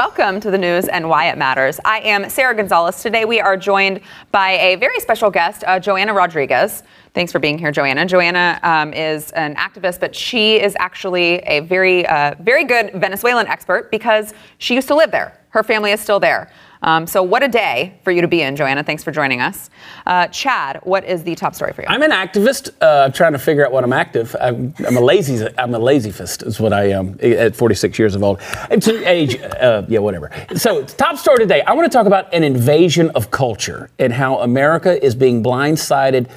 Welcome to the news and why it matters. I am Sarah Gonzalez. Today we are joined by a very special guest, uh, Joanna Rodriguez. Thanks for being here, Joanna. Joanna um, is an activist, but she is actually a very, uh, very good Venezuelan expert because she used to live there. Her family is still there. Um, so, what a day for you to be in, Joanna. Thanks for joining us. Uh, Chad, what is the top story for you? I'm an activist. Uh, I'm trying to figure out what I'm active. I'm, I'm a lazy. I'm a lazy fist. Is what I am at 46 years of old. To age, uh, yeah, whatever. So, top story today. I want to talk about an invasion of culture and how America is being blindsided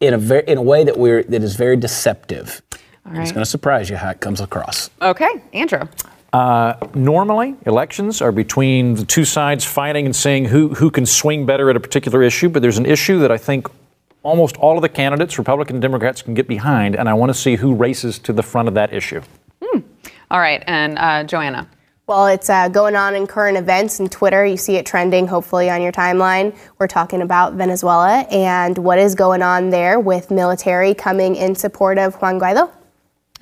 in a very, in a way that we're that is very deceptive. All right. It's going to surprise you how it comes across. Okay, Andrew. Uh, normally, elections are between the two sides fighting and saying who, who can swing better at a particular issue, but there's an issue that I think almost all of the candidates, Republican and Democrats, can get behind, and I want to see who races to the front of that issue. Hmm. All right, and uh, Joanna. Well, it's uh, going on in current events and Twitter. You see it trending, hopefully, on your timeline. We're talking about Venezuela and what is going on there with military coming in support of Juan Guaido.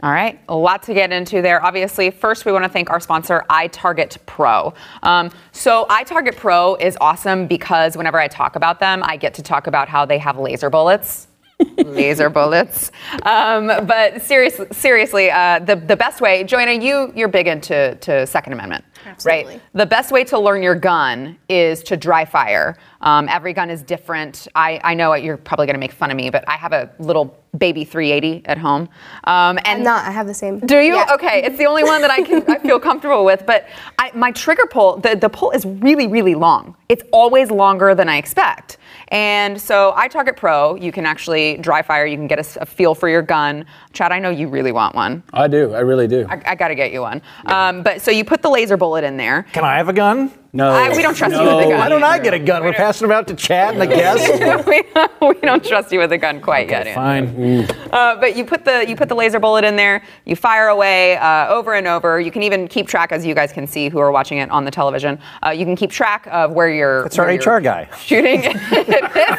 All right, a lot to get into there. Obviously, first we want to thank our sponsor, iTarget Pro. Um, so iTarget Pro is awesome because whenever I talk about them, I get to talk about how they have laser bullets laser bullets. Um, but seriously, seriously, uh, the the best way, Joanna, you you're big into to Second Amendment, Absolutely. right? The best way to learn your gun is to dry fire. Um, every gun is different. I I know you're probably going to make fun of me, but I have a little baby 380 at home. Um, and I'm not. I have the same. Do you? Yeah. Okay, it's the only one that I can I feel comfortable with. But I, my trigger pull, the the pull is really really long. It's always longer than I expect. And so iTarget Pro, you can actually dry fire, you can get a, a, feel for your gun. Chad, I know you really want one. I do, I really do. I, I got to get you one. Um, but so you put the laser bullet in there. Can I have a gun? No. I, we don't trust no. you with a gun. Why don't I get a gun? We're passing them out to Chad and the guests. we, we, don't trust you with a gun quite okay, yet. Fine. Uh, but you put the you put the laser bullet in there. You fire away uh, over and over. You can even keep track, as you guys can see who are watching it on the television. Uh, you can keep track of where you're. That's our HR guy. Shooting.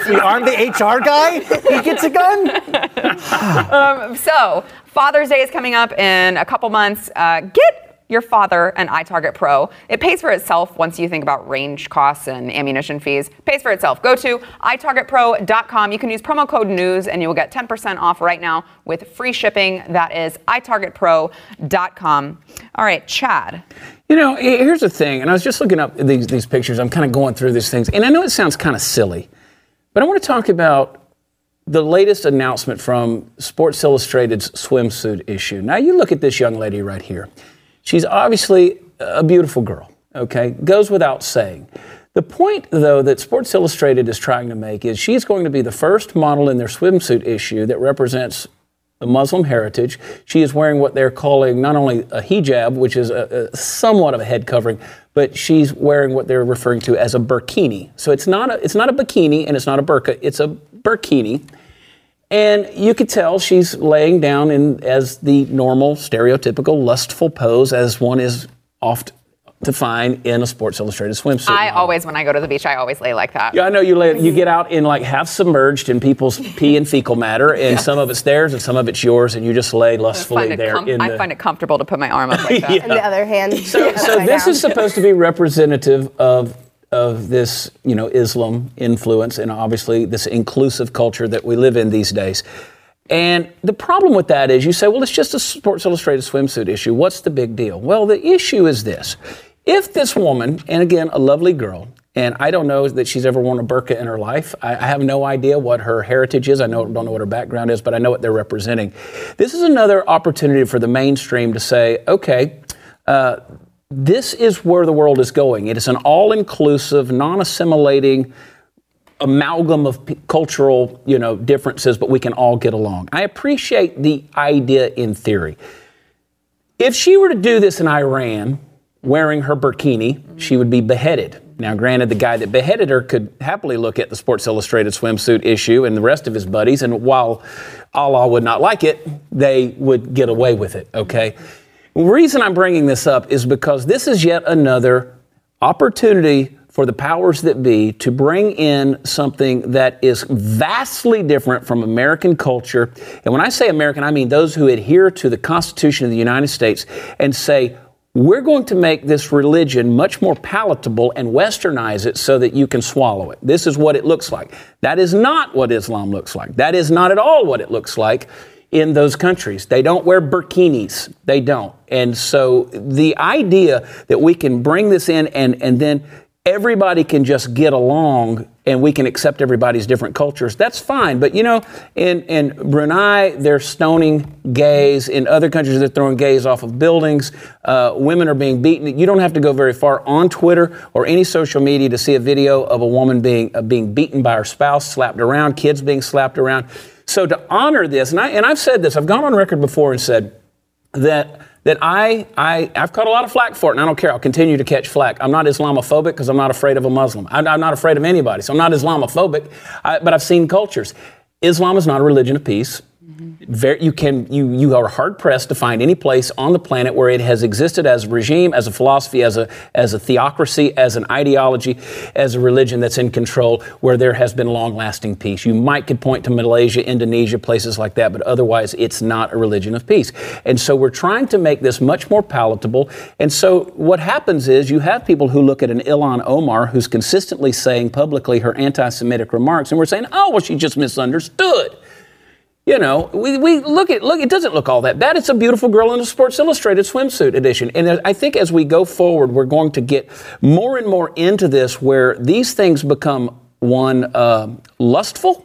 we armed the HR guy. He gets a gun. um, so Father's Day is coming up in a couple months. Uh, get your father an iTarget Pro. It pays for itself once you think about range costs and ammunition fees. Pays for itself. Go to itargetpro.com. You can use promo code NEWS and you will get 10% off right now with free shipping. That is itargetpro.com. All right, Chad. You know, here's the thing, and I was just looking up these, these pictures. I'm kind of going through these things, and I know it sounds kind of silly, but I want to talk about the latest announcement from Sports Illustrated's swimsuit issue. Now, you look at this young lady right here. She's obviously a beautiful girl, okay? Goes without saying. The point, though, that Sports Illustrated is trying to make is she's going to be the first model in their swimsuit issue that represents a Muslim heritage. She is wearing what they're calling not only a hijab, which is a, a somewhat of a head covering, but she's wearing what they're referring to as a burkini. So it's not a, it's not a bikini and it's not a burqa, it's a burkini. And you could tell she's laying down in as the normal, stereotypical, lustful pose as one is oft to find in a Sports Illustrated swimsuit. I always, when I go to the beach, I always lay like that. Yeah, I know you lay. You get out in like half submerged in people's pee and fecal matter, and some of it's theirs and some of it's yours, and you just lay lustfully there. Com- in I the, find it comfortable to put my arm up like that. yeah. On the other hand, so, so this is supposed to be representative of of this, you know, Islam influence and obviously this inclusive culture that we live in these days. And the problem with that is you say, well, it's just a Sports Illustrated swimsuit issue. What's the big deal? Well, the issue is this. If this woman, and again, a lovely girl, and I don't know that she's ever worn a burqa in her life. I, I have no idea what her heritage is. I know, don't know what her background is, but I know what they're representing. This is another opportunity for the mainstream to say, okay, uh, this is where the world is going. It is an all inclusive, non assimilating amalgam of p- cultural you know, differences, but we can all get along. I appreciate the idea in theory. If she were to do this in Iran, wearing her burkini, she would be beheaded. Now, granted, the guy that beheaded her could happily look at the Sports Illustrated swimsuit issue and the rest of his buddies, and while Allah would not like it, they would get away with it, okay? The reason I'm bringing this up is because this is yet another opportunity for the powers that be to bring in something that is vastly different from American culture. And when I say American, I mean those who adhere to the Constitution of the United States and say, we're going to make this religion much more palatable and westernize it so that you can swallow it. This is what it looks like. That is not what Islam looks like. That is not at all what it looks like in those countries. They don't wear burkinis. They don't. And so the idea that we can bring this in and, and then everybody can just get along and we can accept everybody's different cultures, that's fine. But you know, in, in Brunei, they're stoning gays. In other countries, they're throwing gays off of buildings. Uh, women are being beaten. You don't have to go very far on Twitter or any social media to see a video of a woman being, uh, being beaten by her spouse, slapped around, kids being slapped around. So to honor this, and, I, and I've said this, I've gone on record before and said that that I, I, I've caught a lot of flack for it, and I don't care. I'll continue to catch flack. I'm not Islamophobic because I'm not afraid of a Muslim. I'm, I'm, not afraid of anybody, so I'm not Islamophobic, I, but I've seen cultures. Islam is not a religion of peace. Very, you can you you are hard pressed to find any place on the planet where it has existed as a regime, as a philosophy, as a as a theocracy, as an ideology, as a religion that's in control, where there has been long lasting peace. You might could point to Malaysia, Indonesia, places like that, but otherwise it's not a religion of peace. And so we're trying to make this much more palatable. And so what happens is you have people who look at an Ilhan Omar who's consistently saying publicly her anti-Semitic remarks, and we're saying, oh well, she just misunderstood. You know, we, we look at look. It doesn't look all that bad. It's a beautiful girl in a Sports Illustrated swimsuit edition. And I think as we go forward, we're going to get more and more into this, where these things become one uh, lustful,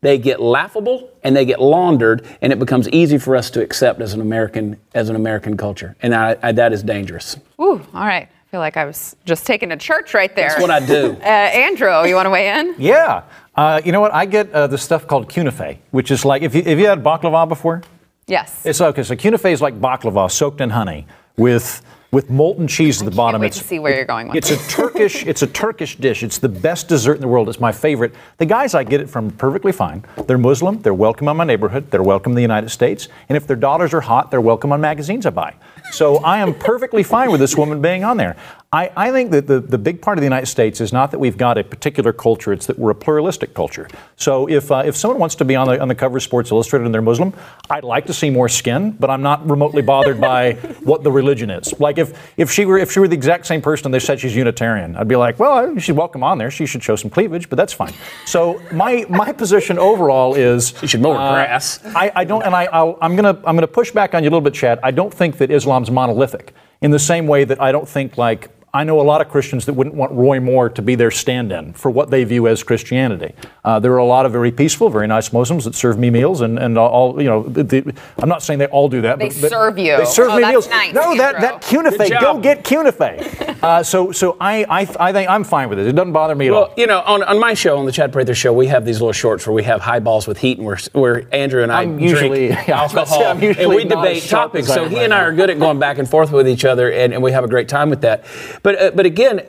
they get laughable, and they get laundered, and it becomes easy for us to accept as an American as an American culture, and I, I, that is dangerous. Ooh, all right. I feel like I was just taking a church right there. That's what I do. Uh, Andrew, you want to weigh in? Yeah. Uh, you know what? I get uh, this stuff called kunafe, which is like, if you, have you had baklava before? Yes. It's okay. So kunafe is like baklava soaked in honey with with molten cheese at the bottom. Can't it's, to see where you're going with It's a Turkish. It's a Turkish dish. It's the best dessert in the world. It's my favorite. The guys I get it from perfectly fine. They're Muslim. They're welcome in my neighborhood. They're welcome in the United States. And if their daughters are hot, they're welcome on magazines I buy. So I am perfectly fine with this woman being on there. I, I, think that the, the big part of the United States is not that we've got a particular culture, it's that we're a pluralistic culture. So if, uh, if someone wants to be on the, on the cover of Sports Illustrated and they're Muslim, I'd like to see more skin, but I'm not remotely bothered by what the religion is. Like if, if, she were, if she were the exact same person and they said she's Unitarian, I'd be like, well, she's welcome on there. She should show some cleavage, but that's fine. So my, my position overall is. She should mow her uh, grass. I, I don't, and I, I'll, I'm going to I'm gonna push back on you a little bit, Chad. I don't think that Islam's monolithic in the same way that I don't think like I know a lot of Christians that wouldn't want Roy Moore to be their stand in for what they view as Christianity. Uh, there are a lot of very peaceful, very nice Muslims that serve me meals, and, and all, you know, the, I'm not saying they all do that. They but, serve you. They serve oh, me meals. Nice, no, that, that kunafe, go get kunafe. Uh, so so I, I, I think I'm fine with it. It doesn't bother me at well, all. you know, on, on my show, on the Chad Prather show, we have these little shorts where we have highballs with heat, and where, where Andrew and I I'm drink usually, yeah, alcohol, I'm usually and we debate topics. So he right and I now. are good at going back and forth with each other, and, and we have a great time with that. But uh, but again,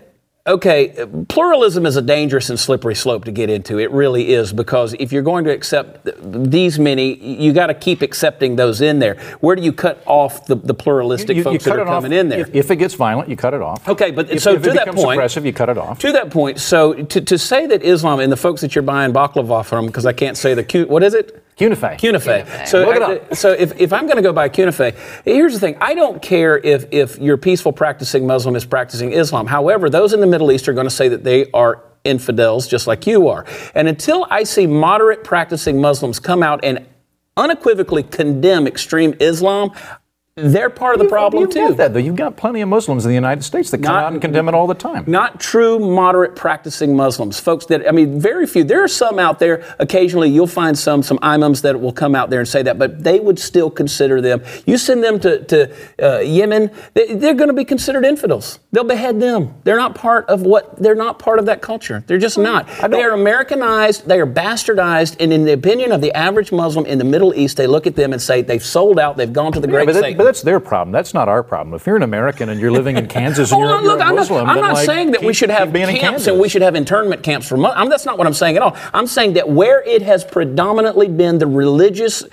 okay, pluralism is a dangerous and slippery slope to get into. It really is because if you're going to accept these many, you got to keep accepting those in there. Where do you cut off the, the pluralistic You- you folks that are it off- coming in there? If, if it gets violent, you cut it off. Okay, but if, so if to it that point, suppressive, you cut it off. To that point, so to, to say that Islam and the folks that you're buying baklava from, because I can't say the cu- what is it? Kunafe. Kunafe. So, I- uh, so if, if I'm going to go by kunafe, here's the thing: I don't care if if your peaceful practicing Muslim is practicing Islam. However, those in the Middle East are going to say that they are infidels, just like you are. And until I see moderate practicing Muslims come out and unequivocally condemn extreme Islam, they're part of the problem You've too. got that, though. You've got plenty of Muslims in the United States that come Not- out and condemn it all the time. Not true moderate practicing Muslims, folks. That I mean, very few. There are some out there. Occasionally, you'll find some some imams that will come out there and say that, but they would still consider them. You send them to to uh, Yemen, they, they're going to be considered infidels. They'll behead them. They're not part of what. They're not part of that culture. They're just not. They are Americanized. They are bastardized, and in the opinion of the average Muslim in the Middle East, they look at them and say they've sold out. They've gone to the Yeah, great Satan. But that's their problem. That's not our problem. If you're an American and you're living in Kansas and Hold you're, on, you're look, a I'm not, I'm not like, saying that we should have camps and we should have internment camps for Muslims. I'm, that's not what I'm saying at all. I'm saying that where it has predominantly been the religious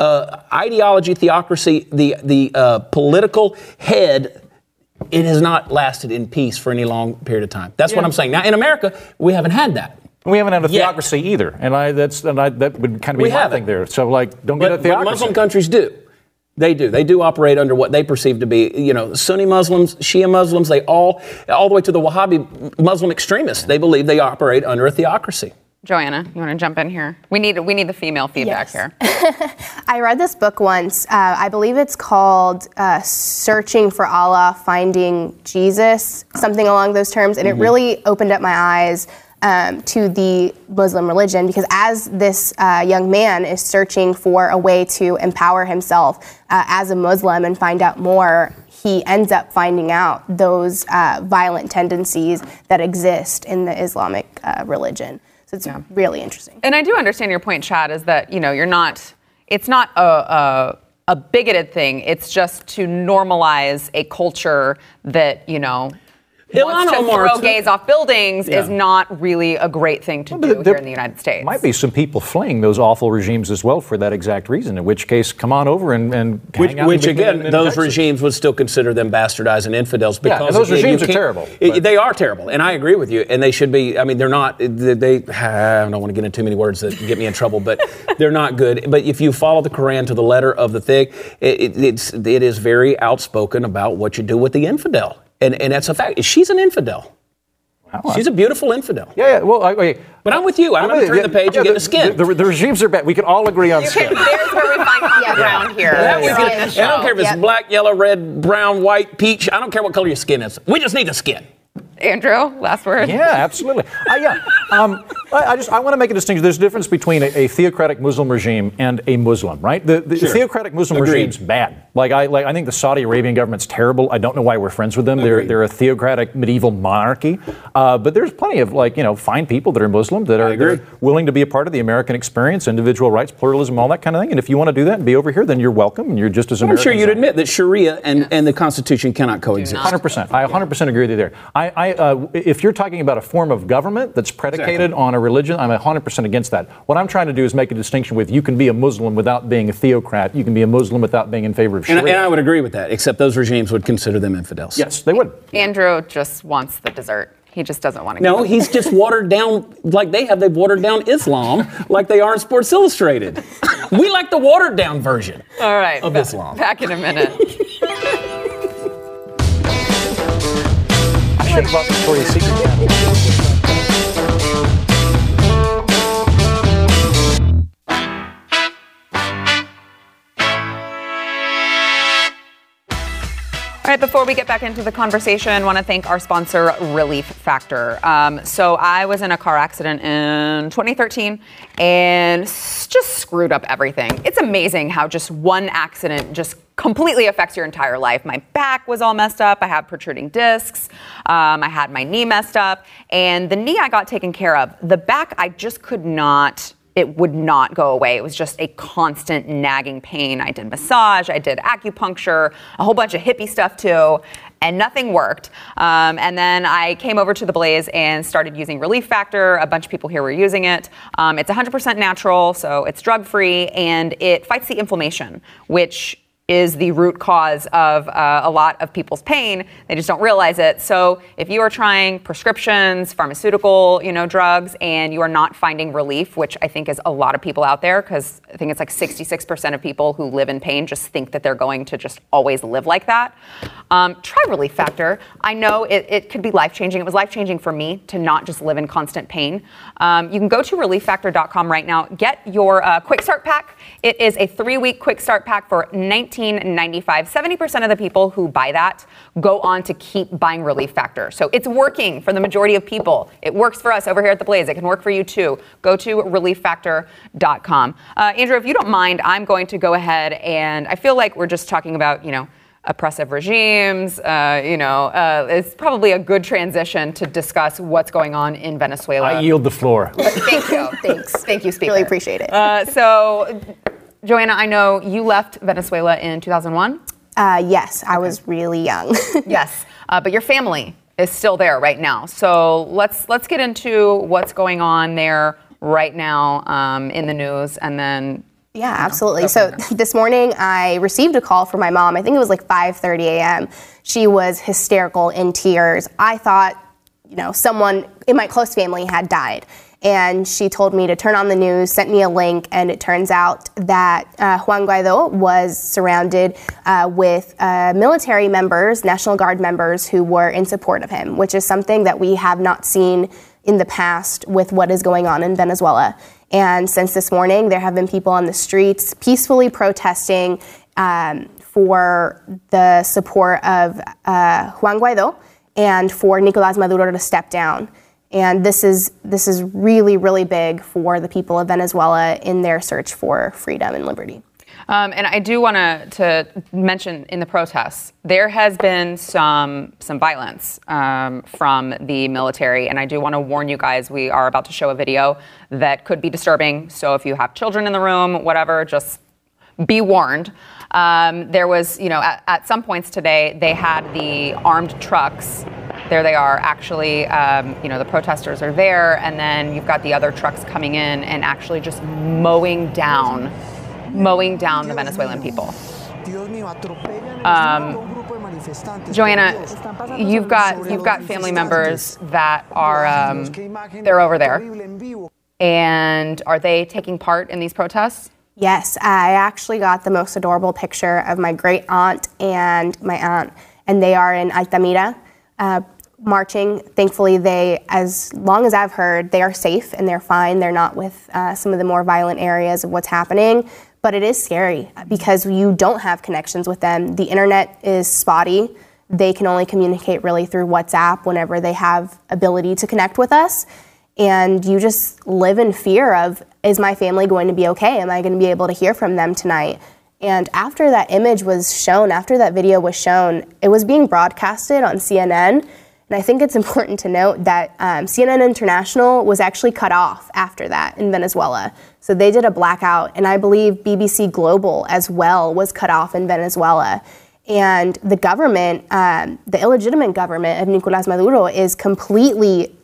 uh, ideology, theocracy, the the uh, political head. It has not lasted in peace for any long period of time. That's what I'm saying. Now, in America, we haven't had that. We haven't had a Yet. theocracy either, and I that's and I, that would kind of be We my haven't. thing there. So like, don't get a But, but theocracy. Muslim countries do. They do. They do operate under what they perceive to be, you know, Sunni Muslims, Shia Muslims. They all, all the way to the Wahhabi Muslim extremists. They believe they operate under a theocracy. Joanna, you want to jump in here? We need we need the female feedback Yes. here. I read this book once. Uh, I believe it's called uh, Searching for Allah, Finding Jesus, something along those terms. And it really opened up my eyes um, to the Muslim religion because as this uh, young man is searching for a way to empower himself uh, as a Muslim and find out more, he ends up finding out those uh, violent tendencies that exist in the Islamic uh, religion. So it's really interesting. And I do understand your point, Chad, is that you know you're not. It's not a, a a bigoted thing. It's just to normalize a culture that you know. Wants Ilhan to Omar, throw gays off buildings is not really a great thing to do There- here in the United States. Might be some people fleeing those awful regimes as well for that exact reason. In which case, come on over and, and Which, hang out which in- in- again, in those Texas. regimes would still consider them bastardizing infidels Yeah, because and those regimes are terrible, it- they are terrible, and I agree with you. And they should be. I mean, they're not. They. they I don't want to get into too many words that get me in trouble, but they're not good. But if you follow the Quran to the letter of the thing, it, it, it's it is very outspoken about what you do with the infidel, and and that's a fact. She's an infidel. She's a beautiful infidel. Yeah, yeah. Well, I, wait. But I'm with you. I'm going to turn the page and get the skin. The, the, the regimes are bad. We can all agree on Okay, skin. there's where we find common Yeah. ground here. That we Yeah. can- Yeah. I don't care if it's Yep. black, yellow, red, brown, white, peach. I don't care what color your skin is. We just need the skin. Andrew, last word. Yeah, absolutely. Uh, yeah, um, I, I just I want to make a distinction. There's a difference between a, a theocratic Muslim regime and a Muslim, right? The, the Sure. theocratic Muslim Agreed. regime's bad. Like I like I think the Saudi Arabian government's terrible. I don't know why we're friends with them. They're they're a theocratic medieval monarchy. Uh, but there's plenty of like you know fine people that are Muslim that are, that agree. are willing to be a part of the American experience, individual rights, pluralism, all that kind of thing. And if you want to do that and be over here, then you're welcome, and you're just as I'm sure you'd I am. admit that Sharia and, and the Constitution cannot coexist. Hundred percent. I 100 percent agree with you there. I, I uh, if you're talking about a form of government that's predicated Exactly. on a religion, I'm 100 percent against that. What I'm trying to do is make a distinction with you can be a Muslim without being a theocrat. You can be a Muslim without being in favor of And, Sharia. and I would agree with that, except those regimes would consider them infidels. yes, they would. Andrew just wants the dessert. He just doesn't want to. No, he's just watered down like they have. They've watered down Islam like they are in Sports Illustrated. we like the watered down version. All right. Of ba- Islam. Back in a minute. I should have brought Victoria's Secret. All right, before we get back into the conversation, I want to thank our sponsor, Relief Factor. Um, so, I was in a car accident in 2013 and just screwed up everything. It's amazing how just one accident just completely affects your entire life. My back was all messed up. I had protruding discs. Um, I had my knee messed up. And the knee I got taken care of. The back, I just could not it would not go away. It was just a constant nagging pain. I did massage, I did acupuncture, a whole bunch of hippie stuff too, and nothing worked. Um, and then I came over to the Blaze and started using Relief Factor. A bunch of people here were using it. Um, it's 100% natural, so it's drug free, and it fights the inflammation, which is the root cause of uh, a lot of people's pain. They just don't realize it. So if you are trying prescriptions, pharmaceutical, you know, drugs, and you are not finding relief, which I think is a lot of people out there, because I think it's like 66% of people who live in pain just think that they're going to just always live like that. Um, try Relief Factor. I know it, it could be life changing. It was life changing for me to not just live in constant pain. Um, you can go to relieffactor.com right now. Get your uh, quick start pack. It is a three week quick start pack for $19.95. 70% of the people who buy that go on to keep buying Relief Factor. So it's working for the majority of people. It works for us over here at The Blaze. It can work for you too. Go to relieffactor.com. Uh, Andrew, if you don't mind, I'm going to go ahead and I feel like we're just talking about, you know, oppressive regimes. Uh, you know, uh, it's probably a good transition to discuss what's going on in Venezuela. I yield the floor. Thank you. Thanks. Thank you, Speaker. Really appreciate it. Uh, so, Joanna, I know you left Venezuela in 2001. Uh, yes, I was really young. Yes, uh, but your family is still there right now. So let's let's get into what's going on there right now um, in the news, and then Yeah, absolutely. So this morning I received a call from my mom. I think it was like 5:30 a.m. She was hysterical in tears. I thought, you know, someone in my close family had died. And she told me to turn on the news, sent me a link, and it turns out that uh, Juan Guaido was surrounded uh, with uh, military members, National Guard members, who were in support of him, which is something that we have not seen in the past with what is going on in Venezuela. And since this morning, there have been people on the streets peacefully protesting um, for the support of uh, Juan Guaido and for Nicolas Maduro to step down. And this is this is really really big for the people of Venezuela in their search for freedom and liberty. Um, and I do want to mention in the protests, there has been some some violence um, from the military, and I do want to warn you guys. We are about to show a video that could be disturbing. So if you have children in the room, whatever, just be warned. Um, there was, you know, at, at, some points today, they had the armed trucks. There they are. Actually, um, you know, the protesters are there, and then you've got the other trucks coming in and actually just mowing down, mowing down the Venezuelan people. Um, Joanna, you've got you've got family members that are um, they're over there, and are they taking part in these protests? Yes, I actually got the most adorable picture of my great aunt and my aunt, and they are in Altamira uh, marching. Thankfully, they, as long as I've heard, they are safe and they're fine. They're not with uh, some of the more violent areas of what's happening. But it is scary because you don't have connections with them. The internet is spotty. They can only communicate really through WhatsApp whenever they have ability to connect with us and you just live in fear of is my family going to be okay am i going to be able to hear from them tonight and after that image was shown after that video was shown it was being broadcasted on cnn and i think it's important to note that um, cnn international was actually cut off after that in venezuela so they did a blackout and i believe bbc global as well was cut off in venezuela and the government, um, the illegitimate government of Nicolas Maduro, is completely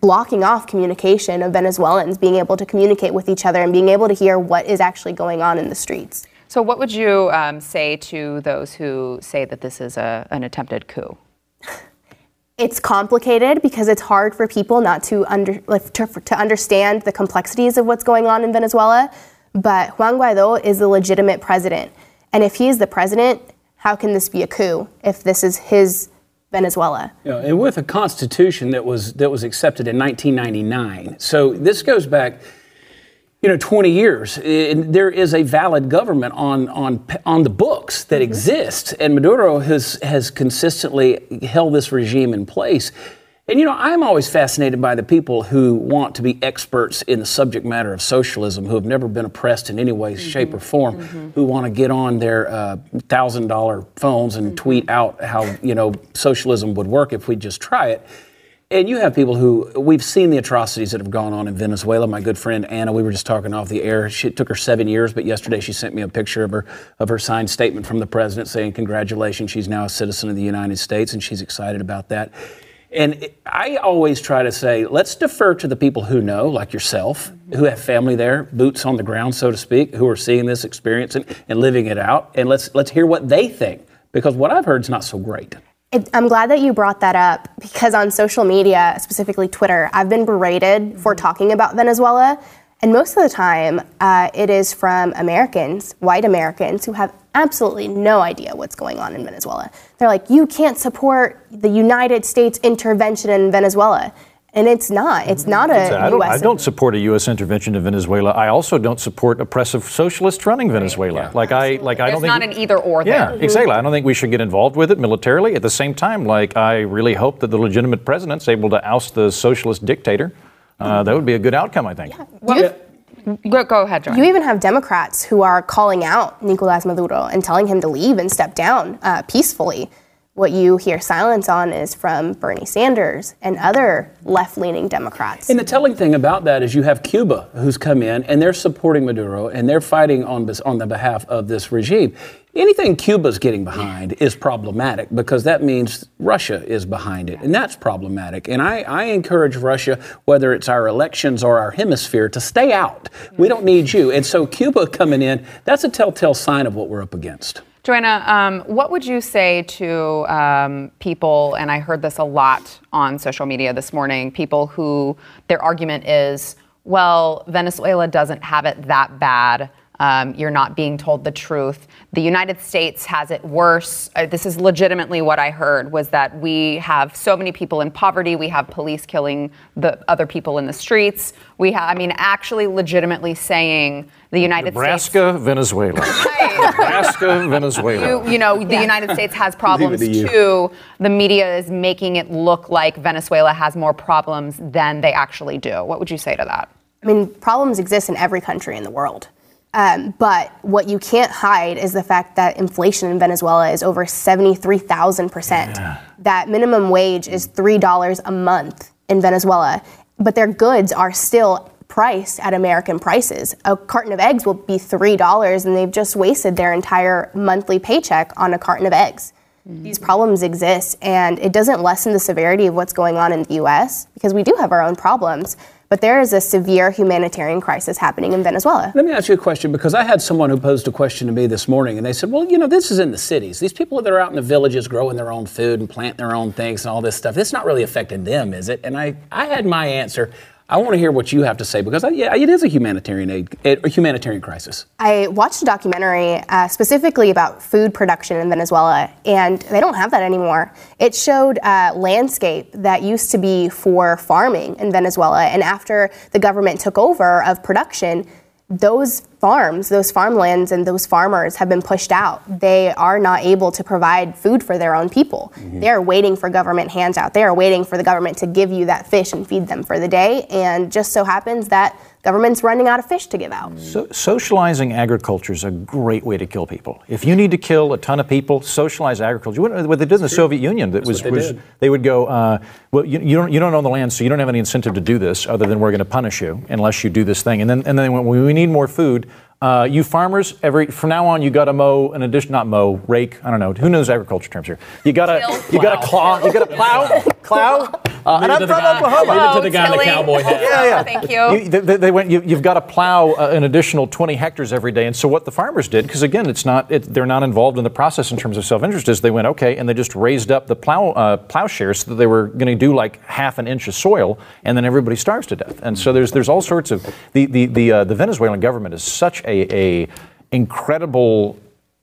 blocking off communication of Venezuelans being able to communicate with each other and being able to hear what is actually going on in the streets. So, what would you um, say to those who say that this is a, an attempted coup? It's complicated because it's hard for people not to, under, to, to understand the complexities of what's going on in Venezuela. But Juan Guaido is the legitimate president. And if he is the president, how can this be a coup if this is his Venezuela. Know, and with a constitution that was that was accepted in 1999. So this goes back you know 20 years there is a valid government on on on the books that mm-hmm. exists and Maduro has has consistently held this regime in place and you know, I'm always fascinated by the people who want to be experts in the subject matter of socialism, who have never been oppressed in any way, mm-hmm. shape, or form, mm-hmm. who want to get on their uh, thousand uh, dollar phones and mm-hmm. tweet out how you know socialism would work if we just try it. And you have people who we've seen the atrocities that have gone on in Venezuela. My good friend Anna, we were just talking off the air. She, it took her seven years, but yesterday she sent me a picture of her of her signed statement from the president saying congratulations, she's now a citizen of the United States, and she's excited about that. And I always try to say, let's defer to the people who know, like yourself, who have family there, boots on the ground, so to speak, who are seeing this experience and, and living it out. And let's, let's hear what they think, because what I've heard is not so great. I'm glad that you brought that up because on social media, specifically Twitter, I've been berated for talking about Venezuela and most of the time, uh, it is from Americans, white Americans, who have absolutely no idea what's going on in Venezuela. They're like, you can't support the United States intervention in Venezuela. And it's not. It's not a I don't, I don't support a U.S. intervention in Venezuela. I also don't support oppressive socialists running Venezuela. Yeah. Like I, like I don't think. It's not an either or. Yeah, there. exactly. I don't think we should get involved with it militarily. At the same time, like I really hope that the legitimate president's able to oust the socialist dictator. Uh, that would be a good outcome, I think. Yeah. Well, Go, go, ahead, John. You even have Democrats who are calling out Nicolas Maduro and telling him to leave and step down uh, peacefully. What you hear silence on is from Bernie Sanders and other left leaning Democrats. And the telling thing about that is you have Cuba who's come in and they're supporting Maduro and they're fighting on, on the behalf of this regime. Anything Cuba's getting behind is problematic because that means Russia is behind it, and that's problematic. And I, I encourage Russia, whether it's our elections or our hemisphere, to stay out. We don't need you. And so Cuba coming in, that's a telltale sign of what we're up against. Joanna, um, what would you say to um, people, and I heard this a lot on social media this morning, people who their argument is, well, Venezuela doesn't have it that bad. Um, you're not being told the truth. The United States has it worse. Uh, this is legitimately what I heard was that we have so many people in poverty. We have police killing the other people in the streets. We have, I mean, actually, legitimately saying the United Nebraska, States. Venezuela. Nebraska, Venezuela. You, you know, the United States has problems to too. The media is making it look like Venezuela has more problems than they actually do. What would you say to that? I mean, problems exist in every country in the world. Um, but what you can't hide is the fact that inflation in Venezuela is over 73,000%. That minimum wage is $3 a month in Venezuela, but their goods are still priced at American prices. A carton of eggs will be $3, and they've just wasted their entire monthly paycheck on a carton of eggs. Mm-hmm. These problems exist, and it doesn't lessen the severity of what's going on in the US because we do have our own problems. But there is a severe humanitarian crisis happening in Venezuela. Let me ask you a question because I had someone who posed a question to me this morning and they said, well, you know, this is in the cities. These people that are out in the villages growing their own food and planting their own things and all this stuff, it's not really affecting them, is it? And I, I had my answer. I want to hear what you have to say because, I, yeah, it is a humanitarian aid, a humanitarian crisis. I watched a documentary uh, specifically about food production in Venezuela, and they don't have that anymore. It showed uh, landscape that used to be for farming in Venezuela, and after the government took over of production, those farms, those farmlands, and those farmers have been pushed out. They are not able to provide food for their own people. Mm-hmm. They are waiting for government hands out. They are waiting for the government to give you that fish and feed them for the day. And just so happens that government's running out of fish to give out. So, socializing agriculture is a great way to kill people. If you need to kill a ton of people, socialize agriculture. What what they did in the Soviet Union that was, they, was they would go, uh, well, you, you don't you don't own the land, so you don't have any incentive to do this, other than we're going to punish you unless you do this thing. And then and then they went, well, we need more food. Uh, you farmers, every from now on, you got to mow an addition, not mow, rake. I don't know. Who knows agriculture terms here? You got to you got to claw, you got to plow, plow. Uh, and I'm to from the guy- Oklahoma. leave it to the guy in the cowboy hat. Yeah, yeah. Thank you. You- they, they went. You, you've got to plow uh, an additional 20 hectares every day. And so what the farmers did, because again, it's not. It, they're not involved in the process in terms of self-interest. Is they went okay, and they just raised up the plow uh, plowshares so that they were going to do like half an inch of soil, and then everybody starves to death. And so there's there's all sorts of the the the, uh, the Venezuelan government is such a, a incredible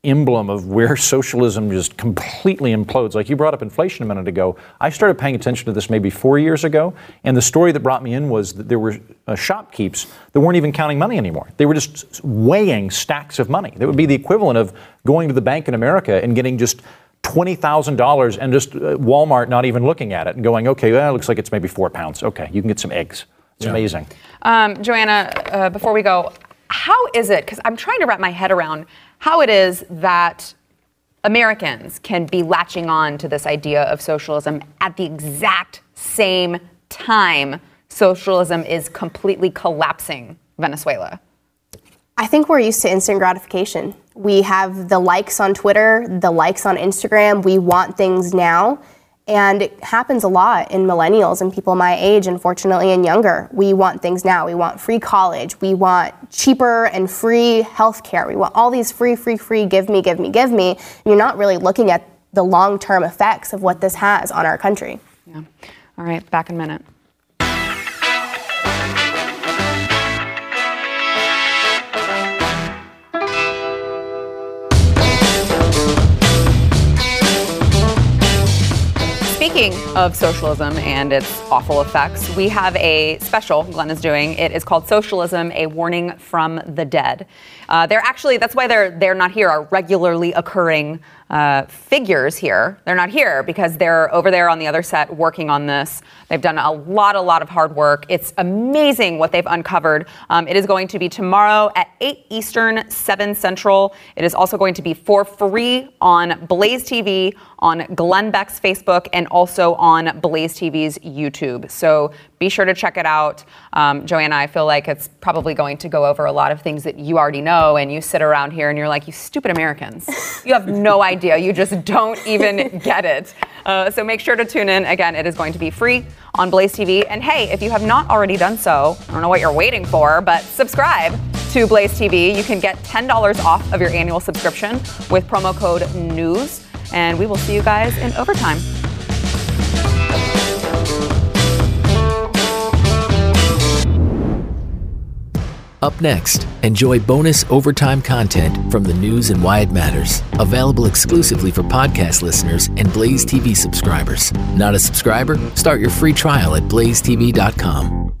emblem of where socialism just completely implodes. Like you brought up inflation a minute ago. I started paying attention to this maybe four years ago, and the story that brought me in was that there were uh, shopkeeps that weren't even counting money anymore. They were just weighing stacks of money. That would be the equivalent of going to the bank in America and getting just $20,000 and just uh, Walmart not even looking at it and going, okay, well, it looks like it's maybe four pounds. Okay, you can get some eggs. It's amazing. Um, Joanna, uh, before we go, how is it? Because I'm trying to wrap my head around how it is that Americans can be latching on to this idea of socialism at the exact same time socialism is completely collapsing Venezuela. I think we're used to instant gratification. We have the likes on Twitter, the likes on Instagram. We want things now. And it happens a lot in millennials and people my age, unfortunately, and younger. We want things now. We want free college. We want cheaper and free healthcare. We want all these free, free, free, give me, give me, give me. And you're not really looking at the long term effects of what this has on our country. Yeah. All right, back in a minute. Speaking of socialism and its awful effects, we have a special Glenn is doing. It is called Socialism: A Warning from the Dead. Uh, they're actually that's why they're they're not here. Are regularly occurring uh, figures here. They're not here because they're over there on the other set working on this. They've done a lot, a lot of hard work. It's amazing what they've uncovered. Um, it is going to be tomorrow at 8 Eastern, 7 Central. It is also going to be for free on Blaze TV, on Glenn Beck's Facebook, and also on Blaze TV's YouTube. So be sure to check it out. Um, Joanna, I feel like it's probably going to go over a lot of things that you already know, and you sit around here and you're like, you stupid Americans. You have no idea. You just don't even get it. Uh, so make sure to tune in. Again, it is going to be free on Blaze TV. And hey, if you have not already done so, I don't know what you're waiting for, but subscribe to Blaze TV. You can get $10 off of your annual subscription with promo code NEWS. And we will see you guys in overtime. Up next, enjoy bonus overtime content from the news and why it matters. Available exclusively for podcast listeners and Blaze TV subscribers. Not a subscriber? Start your free trial at blazetv.com.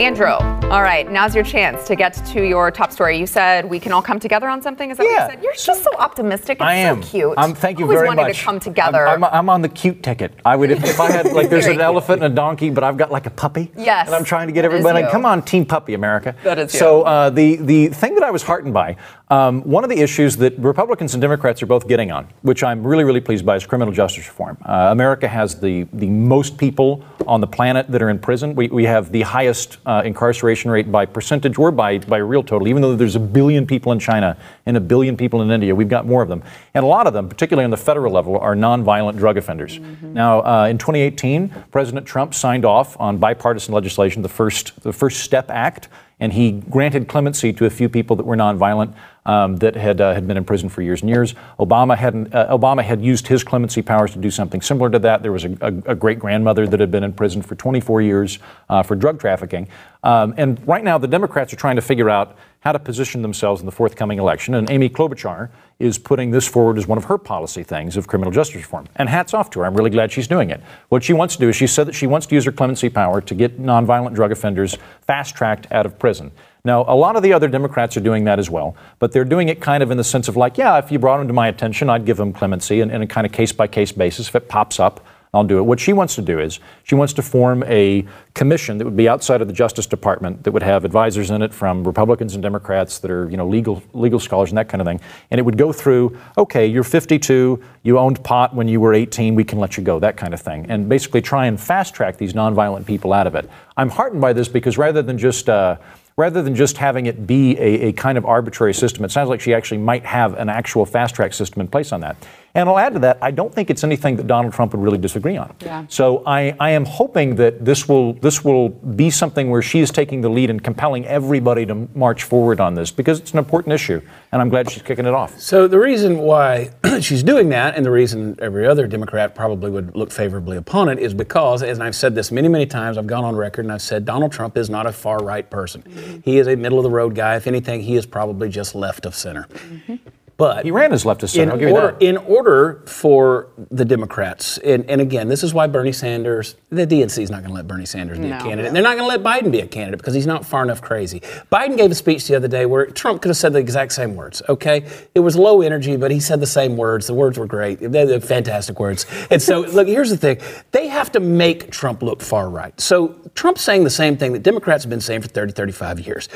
Andrew, all right, now's your chance to get to your top story. You said we can all come together on something. Is that Yeah. what you said? You're just so optimistic. It's I am. so cute. Um, thank you Always very wanted much. to come together. I'm, I'm, I'm on the cute ticket. I would if, if I had like there's an cute. elephant and a donkey, but I've got like a puppy. Yes, And I'm trying to get everybody. Come on, Team Puppy America. That is you. So uh, the the thing that I was heartened by, um, one of the issues that Republicans and Democrats are both getting on, which I'm really really pleased by, is criminal justice reform. Uh, America has the the most people on the planet that are in prison. We, we have the highest uh, incarceration rate by percentage or by by real total. Even though there's a billion people in China and a billion people in India, we've got more of them, and a lot of them, particularly on the federal level, are nonviolent drug offenders. Now, uh, in 2018, President Trump signed off on bipartisan legislation, the first the First Step Act, and he granted clemency to a few people that were nonviolent um, that had uh, had been in prison for years and years. Obama hadn't. Uh, Obama had used his clemency powers to do something similar to that. There was a, a, a great grandmother that had been in prison for 24 years uh, for drug trafficking. Um, and right now, the Democrats are trying to figure out how to position themselves in the forthcoming election. And Amy Klobuchar is putting this forward as one of her policy things of criminal justice reform. And hats off to her. I'm really glad she's doing it. What she wants to do is she said that she wants to use her clemency power to get nonviolent drug offenders fast tracked out of prison. Now, a lot of the other Democrats are doing that as well, but they're doing it kind of in the sense of like, yeah, if you brought them to my attention, I'd give them clemency and in a kind of case by case basis. If it pops up, I'll do it. What she wants to do is she wants to form a commission that would be outside of the Justice Department that would have advisors in it from Republicans and Democrats that are, you know, legal legal scholars and that kind of thing. And it would go through, okay, you're 52, you owned pot when you were 18, we can let you go, that kind of thing. And basically try and fast track these nonviolent people out of it. I'm heartened by this because rather than just uh, rather than just having it be a, a kind of arbitrary system, it sounds like she actually might have an actual fast track system in place on that. And I'll add to that, I don't think it's anything that Donald Trump would really disagree on. Yeah. So I, I am hoping that this will this will be something where she is taking the lead and compelling everybody to march forward on this because it's an important issue, and I'm glad she's kicking it off. So the reason why she's doing that, and the reason every other Democrat probably would look favorably upon it, is because, and I've said this many, many times, I've gone on record and I've said Donald Trump is not a far right person. Mm-hmm. He is a middle of the road guy. If anything, he is probably just left of center. Mm-hmm. But He ran as leftist center. in I'll give you order, that. in order for the Democrats, and, and again, this is why Bernie Sanders, the DNC is not going to let Bernie Sanders be No. a candidate. And they're not going to let Biden be a candidate because he's not far enough crazy. Biden gave a speech the other day where Trump could have said the exact same words, okay? It was low energy, but he said the same words. The words were great. They're, they're fantastic words. And so, look, here's the thing they have to make Trump look far right. So, Trump's saying the same thing that Democrats have been saying for 30, 35 years.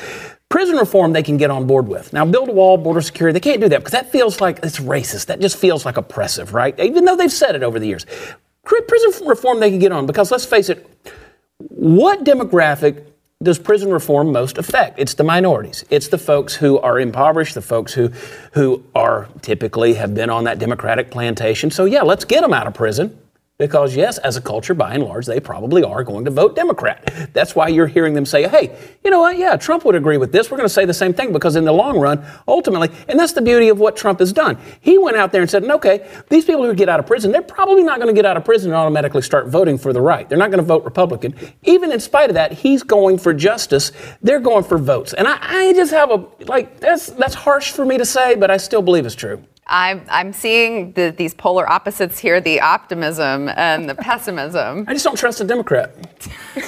Prison reform they can get on board with. Now, build a wall, border security, they can't do that because that feels like it's racist. That just feels like oppressive, right? Even though they've said it over the years. Prison reform they can get on because let's face it, what demographic does prison reform most affect? It's the minorities. It's the folks who are impoverished, the folks who who are typically have been on that democratic plantation. So yeah, let's get them out of prison. Because yes, as a culture, by and large, they probably are going to vote Democrat. That's why you're hearing them say, "Hey, you know what? Yeah, Trump would agree with this. We're going to say the same thing." Because in the long run, ultimately, and that's the beauty of what Trump has done. He went out there and said, "Okay, these people who get out of prison, they're probably not going to get out of prison and automatically start voting for the right. They're not going to vote Republican. Even in spite of that, he's going for justice. They're going for votes. And I, I just have a like that's that's harsh for me to say, but I still believe it's true. I'm, I'm seeing the, these polar opposites here the optimism and the pessimism. I just don't trust a Democrat.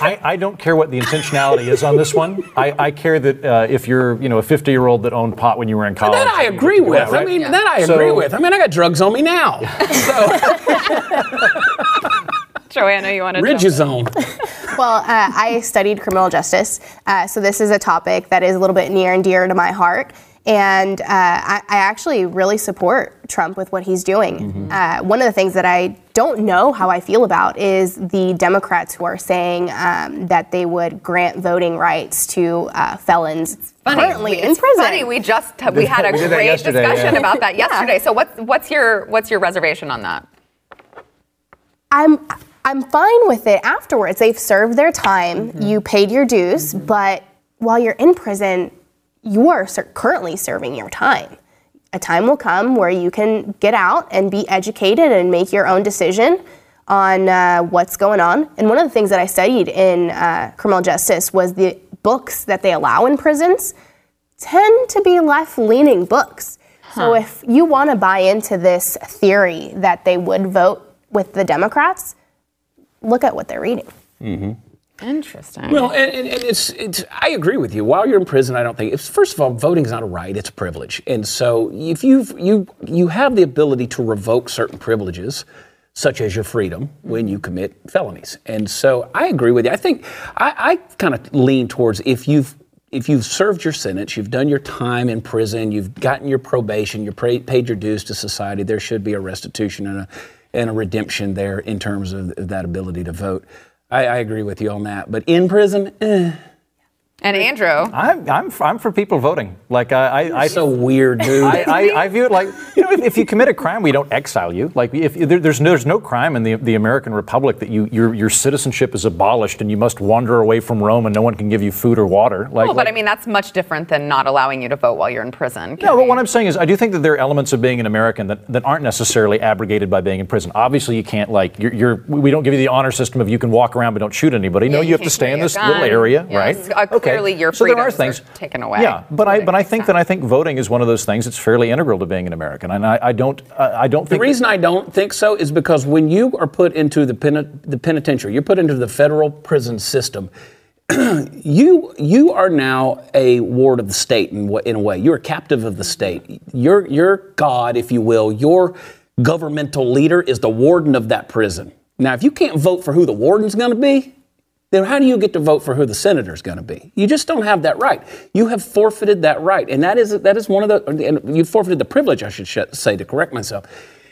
I, I don't care what the intentionality is on this one. I, I care that uh, if you're, you know, a 50 year old that owned pot when you were in college. That I agree with. Yeah, right? I mean, Yeah. that I So- agree with. I mean, I got drugs on me now. So. Joanna, you want to Ridge is on. Well, uh, I studied criminal justice, uh, so this is a topic that is a little bit near and dear to my heart. And uh, I, I actually really support Trump with what he's doing. Uh, one of the things that I don't know how I feel about is the Democrats who are saying um, that they would grant voting rights to uh, felons currently We- in it's prison. funny. We just we had a we great discussion yeah. about that yesterday. So what's what's your what's your reservation on that? I'm I'm fine with it afterwards. They've served their time. You paid your dues, but while you're in prison, you are ser- currently serving your time. A time will come where you can get out and be educated and make your own decision on uh, what's going on. And one of the things that I studied in uh, criminal justice was the books that they allow in prisons tend to be left leaning books. So if you want to buy into this theory that they would vote with the Democrats, look at what they're reading. Interesting. Well, and, and, and it's, it's, I agree with you. While you're in prison, I don't think, it's, first of all, voting is not a right, it's a privilege. And so if you've, you, you have the ability to revoke certain privileges, such as your freedom, when you commit felonies. And so I agree with you. I think, I, I kind of lean towards if you've, if you've served your sentence, you've done your time in prison, you've gotten your probation, you've paid your dues to society, there should be a restitution and a, and a redemption there in terms of that ability to vote. I, I agree with you on that. But in prison, eh. And Andrew. I'm, I'm, I'm for people voting. Like I, I, I so weird, dude. I, I, I view it like you know if, if you commit a crime we don't exile you like if there, there's no, there's no crime in the, the American Republic that you your, your citizenship is abolished and you must wander away from Rome and no one can give you food or water like, Well, but like- I mean, that's much different than not allowing you to vote while you're in prison. no, but what I'm saying is, I do think that there are elements of being an American that, that aren't necessarily abrogated by being in prison. Obviously, you can't like you're, you're we don't give you the honor system of you can walk around but don't shoot anybody. no, you, you have to stay in carry a this little area, Yes. right? Clearly your so there are things are taken away. Yeah, but I but I think that I think voting is one of those things that's fairly integral to being an American, and I, I don't uh, I don't think The think reason I don't think so is because when you are put into the, pen, the penitentiary, you're put into the federal prison system. you you are now a ward of the state in, wa- in a way. You're a captive of the state. Your your God, if you will, your governmental leader is the warden of that prison. Now, if you can't vote for who the warden's going to be, then how do you get to vote for who the senator is going to be? You just don't have that right. You have forfeited that right, and that is that is one of the and you forfeited the privilege, I should sh- say, to correct myself.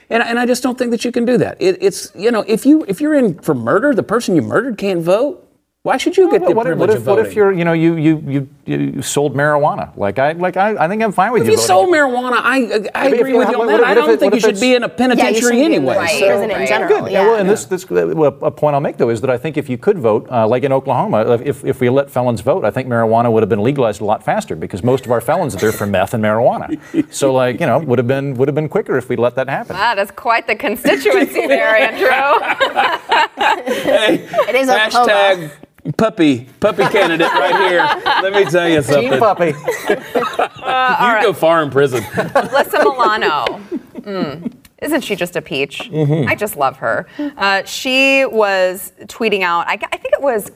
And, and I just don't think that you can do that. It, it's you know if you if you're in for murder, the person you murdered can't vote. Why should you get the But what, if, privilege what if of what if you're you know you you you, you sold marijuana? Like I like I, I think I'm fine with if you. If you voting. sold marijuana, I I But agree you- with you on what- that. what I don't it- think you should be in a Yeah, you penitentiary shouldn't be in anyway. Right. So- prison in general. Good. Yeah. Yeah. well, and this, this well, a point I'll make though is that I think if you could vote, uh, like in Oklahoma, if, if we let felons vote, I think marijuana would have been legalized a lot faster because most of our felons are there for meth and marijuana. So like you know would have been would have been quicker if we let that happen. Ah, that's quite the constituency there, Andrew. It is Oklahoma. Hashtag puppy puppy candidate right here. Let me tell you something. Team puppy. you go far in prison. Alyssa Milano. Mm. Isn't she just a peach? Mm-hmm. I just love her. Uh, she was tweeting out, I, I think it was,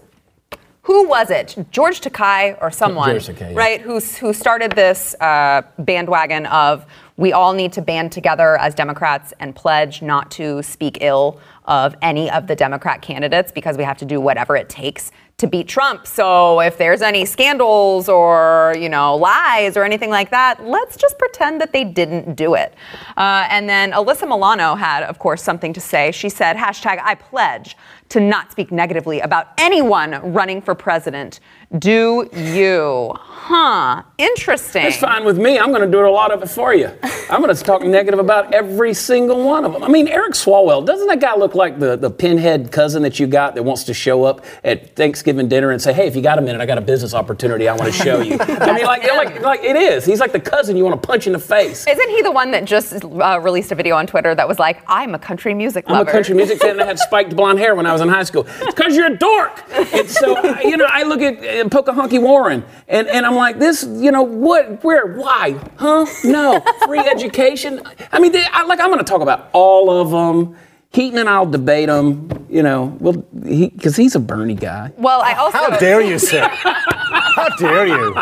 who was it? George Takei or someone, George Takei, yeah. right? Who, who started this uh, bandwagon of we all need to band together as Democrats and pledge not to speak ill of any of the Democrat candidates because we have to do whatever it takes to beat Trump. So if there's any scandals or you know lies or anything like that, let's just pretend that they didn't do it. Uh, and then Alyssa Milano had, of course, something to say. She said, "Hashtag I pledge to not speak negatively about anyone running for president. Do you? Huh? Interesting. It's fine with me. I'm going to do a lot of it for you. I'm going to talk negative about every single one of them. I mean, Eric Swalwell, doesn't that guy look like the, the pinhead cousin that you got that wants to show up at Thanksgiving dinner and say, hey, if you got a minute, I got a business opportunity I want to show you? I mean, like, like, like it is. He's like the cousin you want to punch in the face. Isn't he the one that just uh, released a video on Twitter that was like, "I'm a country music lover? I'm a country music fan and I had spiked blonde hair when I was in high school. It's because you're a dork. And so, you know, I look at uh, Pocahontas Warren and, and I'm like, this, you know, what, where, why, huh? No, free education. I mean, they, I, like, I'm going to talk about all of them. Heaton and I'll debate him, you know, well, because he's a Bernie guy. Well, I also How dare you, sir? How dare you?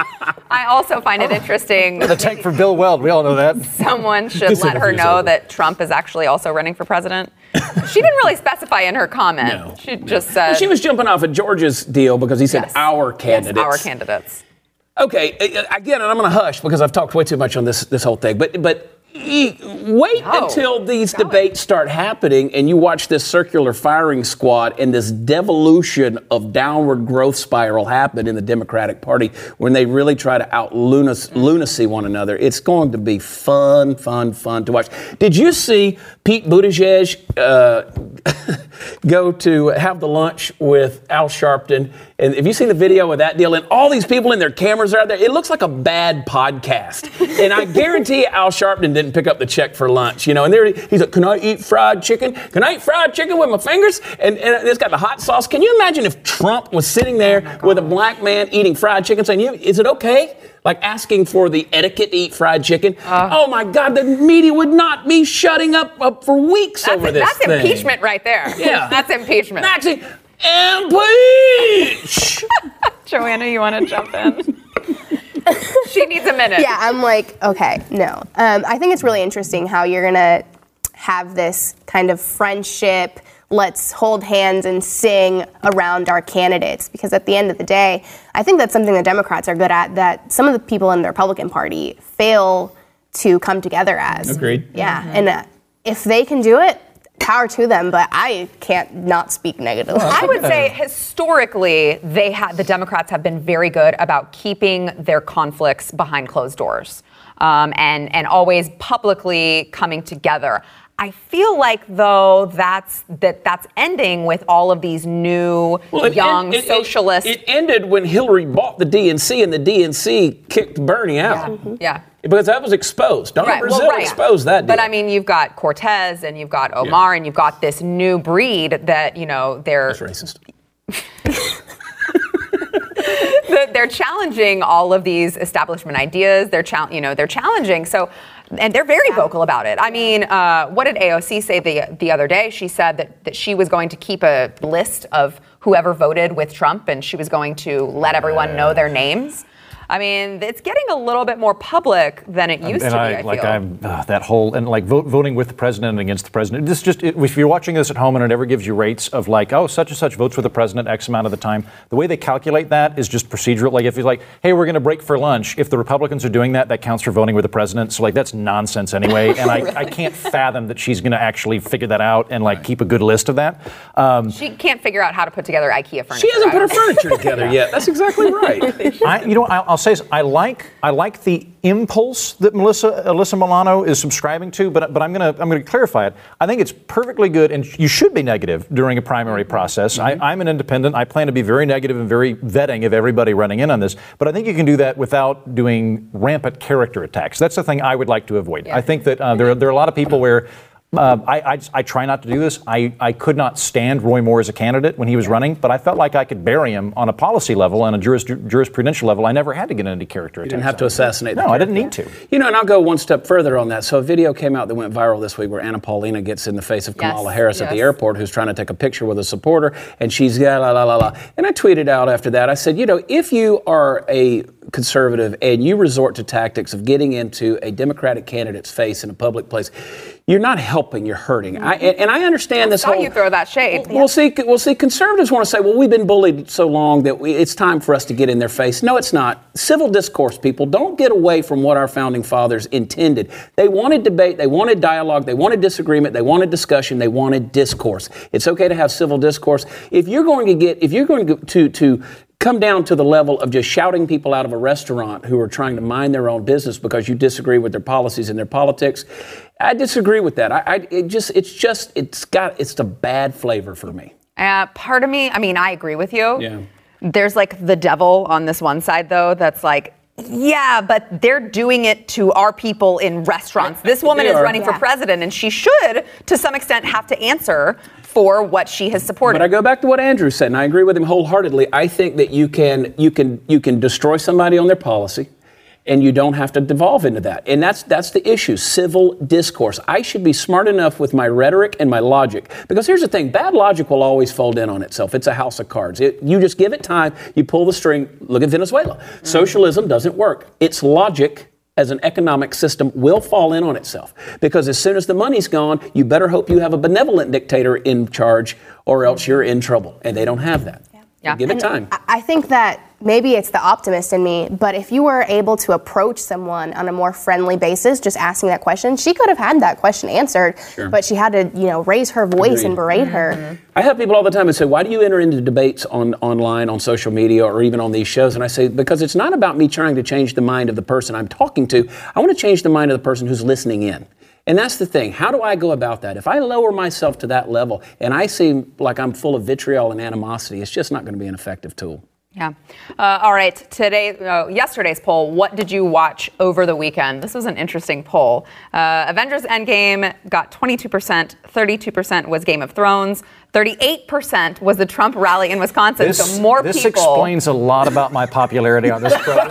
I also find it interesting. The tank for Bill Weld. We all know that. Someone should This let her know over. that Trump is actually also running for president. she didn't really specify in her comment. No, she just said She was jumping off of George's deal because he said yes. our Yes, candidates. our candidates. Okay, again, and I'm going to hush because I've talked way too much on this this whole thing. But but wait No. until these debates start happening, and you watch this circular firing squad and this devolution of downward growth spiral happen in the Democratic Party when they really try to out lunacy, lunacy one another. It's going to be fun, fun, fun to watch. Did you see Pete Buttigieg uh, go to have the lunch with Al Sharpton. And if you seen the video of that deal, and all these people and their cameras are out there, it looks like a bad podcast. and I guarantee Al Sharpton didn't pick up the check for lunch, you know. And there he's like, "Can I eat fried chicken? Can I eat fried chicken with my fingers?" And, and it's got the hot sauce. Can you imagine if Trump was sitting there with a black man eating fried chicken, saying, "Is it okay?" like asking for the etiquette to eat fried chicken. Uh. oh my God, the media would not be shutting up, up for weeks over this that's thing. impeachment right there. Yeah. that's impeachment. Maxie, impeach! Joanna, you want to jump in? she needs a minute. Yeah, I'm like, okay, no. Um, I think it's really interesting how you're gonna have this kind of friendship. Let's hold hands and sing around our candidates because at the end of the day, I think that's something the Democrats are good at that some of the people in the Republican Party fail to come together as. Agreed. Yeah, and uh, if they can do it, power to them. But I can't not speak negatively. I would say historically, they had the Democrats have been very good about keeping their conflicts behind closed doors, um, and and always publicly coming together. I feel like though that's that that's ending with all of these new it young it- it- socialists. It, ended when Hillary bought the DNC and the DNC kicked Bernie out. yeah. Because that was exposed. Donna Right, Brazile well, right. exposed that But. I mean, you've got Cortez and you've got Omar and you've got this new breed that you know they're That's racist. that they're challenging all of these establishment ideas. They're chal- you know they're challenging so. And they're very vocal about it. I mean, uh, what did AOC say the the other day? She said that, that she was going to keep a list of whoever voted with Trump, and she was going to let everyone know their names. I mean, it's getting a little bit more public than it used and to be. I, I like feel. I'm uh, that whole and like vote, voting with the president and against the president. This just it, if you're watching this at home and it ever gives you rates of like oh such and such votes for the president X amount of the time. The way they calculate that is just procedural. Like if you're like hey we're going to break for lunch, if the Republicans are doing that, that counts for voting with the president. So like that's nonsense anyway. And I, I can't fathom that she's going to actually figure that out and like keep a good list of that. Um, she can't figure out how to put together IKEA furniture. She hasn't put her furniture together yet. That's exactly right. I, you know, I'll, I'll say this. I like I like the impulse that Melissa uh, Alyssa Milano is subscribing to, but but I'm gonna I'm gonna clarify it. I think it's perfectly good, and you should be negative during a primary mm-hmm. process. I, mm-hmm. I'm an independent. I plan to be very negative and very vetting of everybody running in on this. But I think you can do that without doing rampant character attacks. That's the thing I would like to avoid. I think that uh, there are, there are a lot of people where. Uh, I, I, I try not to do this. I, I could not stand Roy Moore as a candidate when he was running, but I felt like I could bury him on a policy level and a juris, jurisprudential level. I never had to get into character. You didn't have to assassinate the No, I didn't need to. You know, and I'll go one step further on that. So a video came out that went viral this week where Anna Paulina gets in the face of Yes, Kamala Harris at the airport who's trying to take a picture with a supporter, and she's yeah, la la la la. And I tweeted out after that, I said, you know, if you are a conservative and you resort to tactics of getting into a Democratic candidate's face in a public place, you're not helping, you're hurting. I, and, and I understand this Saw whole. you throw that shade. Well, see, well, see, conservatives want to say, well, we've been bullied so long that we, it's time for us to get in their face. No, it's not. Civil discourse, people, don't get away from what our founding fathers intended. They wanted debate, they wanted dialogue, they wanted disagreement, they wanted discussion, they wanted discourse. It's okay to have civil discourse. If you're going to get, if you're going to to to come down to the level of just shouting people out of a restaurant who are trying to mind their own business because you disagree with their policies and their politics. I disagree with that. I, I it just it's just it's got it's the bad flavor for me. Uh, part of me, I mean, I agree with you. Yeah. There's like the devil on this one side, though, that's like, yeah, but they're doing it to our people in restaurants. This woman is are. running for president, and she should, to some extent, have to answer for what she has supported. But I go back to what Andrew said, and I agree with him wholeheartedly. I think that you can you can you can destroy somebody on their policy, and you don't have to devolve into that. And that's that's the issue: civil discourse. I should be smart enough with my rhetoric and my logic, because here's the thing: bad logic will always fold in on itself. It's a house of cards. It, you just give it time. You pull the string. Look at Venezuela. Mm-hmm. Socialism doesn't work. It's logic as an economic system will fall in on itself because as soon as the money's gone you better hope you have a benevolent dictator in charge or else you're in trouble and they don't have that Yeah. give it time I- think that maybe it's the optimist in me, but if you were able to approach someone on a more friendly basis, just asking that question, she could have had that question answered, but she had to, you know, raise her voice and berate her. I have people all the time who say, "Why do you enter into debates on online, on social media, or even on these shows?" And I say, "Because it's not about me trying to change the mind of the person I'm talking to. I want to change the mind of the person who's listening in." And that's the thing. How do I go about that? If I lower myself to that level and I seem like I'm full of vitriol and animosity, it's just not going to be an effective tool. Yeah. Uh, all right. Today, uh, yesterday's poll. What did you watch over the weekend? This was an interesting poll. Uh, Avengers Endgame got 22%. 32% was Game of Thrones. 38% was the Trump rally in Wisconsin. This, so more this people. This explains a lot about my popularity on this program.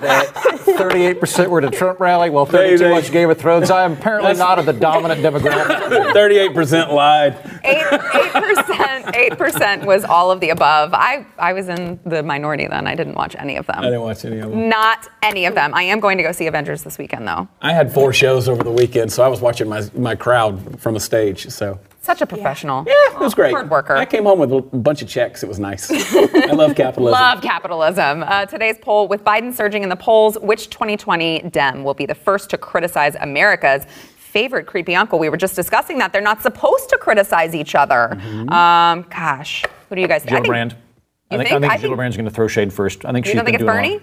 that 38% were to Trump rally, well, 32 they- watched Game of Thrones. I am apparently not of the dominant demographic. 38% lied. Eight percent. Eight percent was all of the above. I I was in the minority then. I didn't watch any of them. I didn't watch any of them. Not any of them. I am going to go see Avengers this weekend though. I had four shows over the weekend, so I was watching my, my crowd from a stage. So Such a professional. yeah, it was great. Hard worker. I came home with a bunch of checks. It was nice. I love capitalism. Love capitalism. Uh, today's poll with Biden surging in the polls, which 2020 Dem will be the first to criticize America's favorite creepy uncle? We were just discussing that. They're not supposed to criticize each other. Mm-hmm. Um, gosh, what do you guys think? I think- Gillibrand. I You think, think? I I think think- Gillibrand's going to throw shade first. I think You she's don't think been it's Bernie? lot.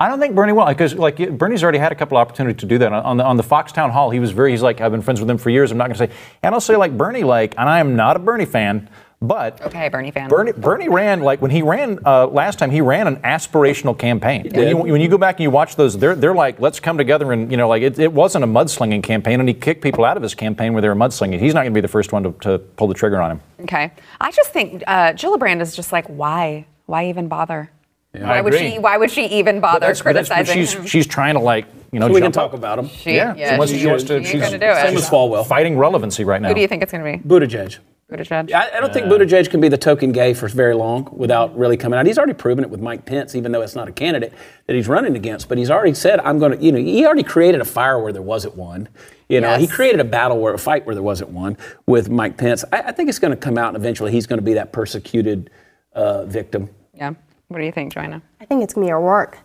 I don't think Bernie will because like Bernie's already had a couple opportunities to do that on the on the Fox Town Hall. He was very he's like I've been friends with him for years. I'm not going to say and I'll say like Bernie like and I am not a Bernie fan, but Okay, Bernie fan. Bernie, Bernie ran like when he ran uh, last time. He ran an aspirational campaign. When you, when you go back and you watch those, they're they're like, let's come together and you know, like it, it wasn't a mudslinging campaign, and he kicked people out of his campaign where they were mudslinging. He's not going to be the first one to, to pull the trigger on him. Okay. I just think uh, Gillibrand is just like, why? Why even bother? Why I would agree. she? Why would she even bother That's- but that's- but criticizing she's him? she's trying to like you know So we can talk up. about them. She- Yeah, yeah, she wants to- she- she wants to- she's she's- gonna do it. Same as Swalwell. fighting relevancy right now. Who do you think it's going to be? Buttigieg. Buttigieg? I, I don't think Buttigieg can be the token gay for very long without really coming out. He's already proven it with Mike Pence, even though it's not a candidate that he's running against. But he's already said, "I'm going to." You know, he already created a fire where there wasn't one. You know, he created a battle where a fight where there wasn't one with Mike Pence. I, I think it's going to come out, and eventually he's going to be that persecuted uh, victim. Yeah. What do you think, Joanna? I think it's Beto O'Rourke.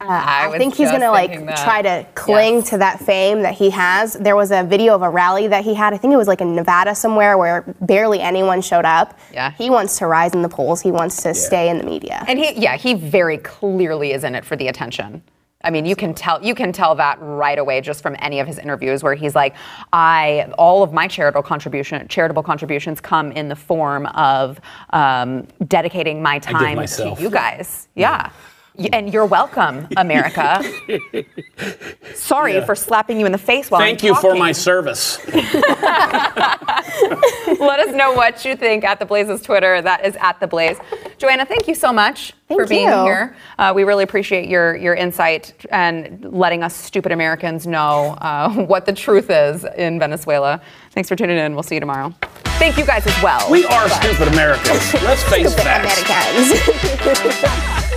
Uh, I I, think he's gonna like that. try to cling Yes. to that fame that he has. There was a video of a rally that he had. I think it was like in Nevada somewhere where barely anyone showed up. Yeah. He wants to rise in the polls. He wants to stay in the media. And he, yeah, he very clearly is in it for the attention. I mean, you can tell you can tell that right away just from any of his interviews where he's like, I all of my charitable contribution charitable contributions come in the form of um, dedicating my time to you guys. Yeah. Y- And you're welcome, America. Sorry for slapping you in the face while Thank I'm you for my service. Let us know what you think at the Blaze's Twitter. That is at the Blaze. Joanna, thank you so much Thank for being you. here. Uh, we really appreciate your your insight and letting us stupid Americans know uh, what the truth is in Venezuela. Thanks for tuning in. We'll see you tomorrow. Thank you guys as well. We are stupid Americans. Let's face Stupid facts. Americans.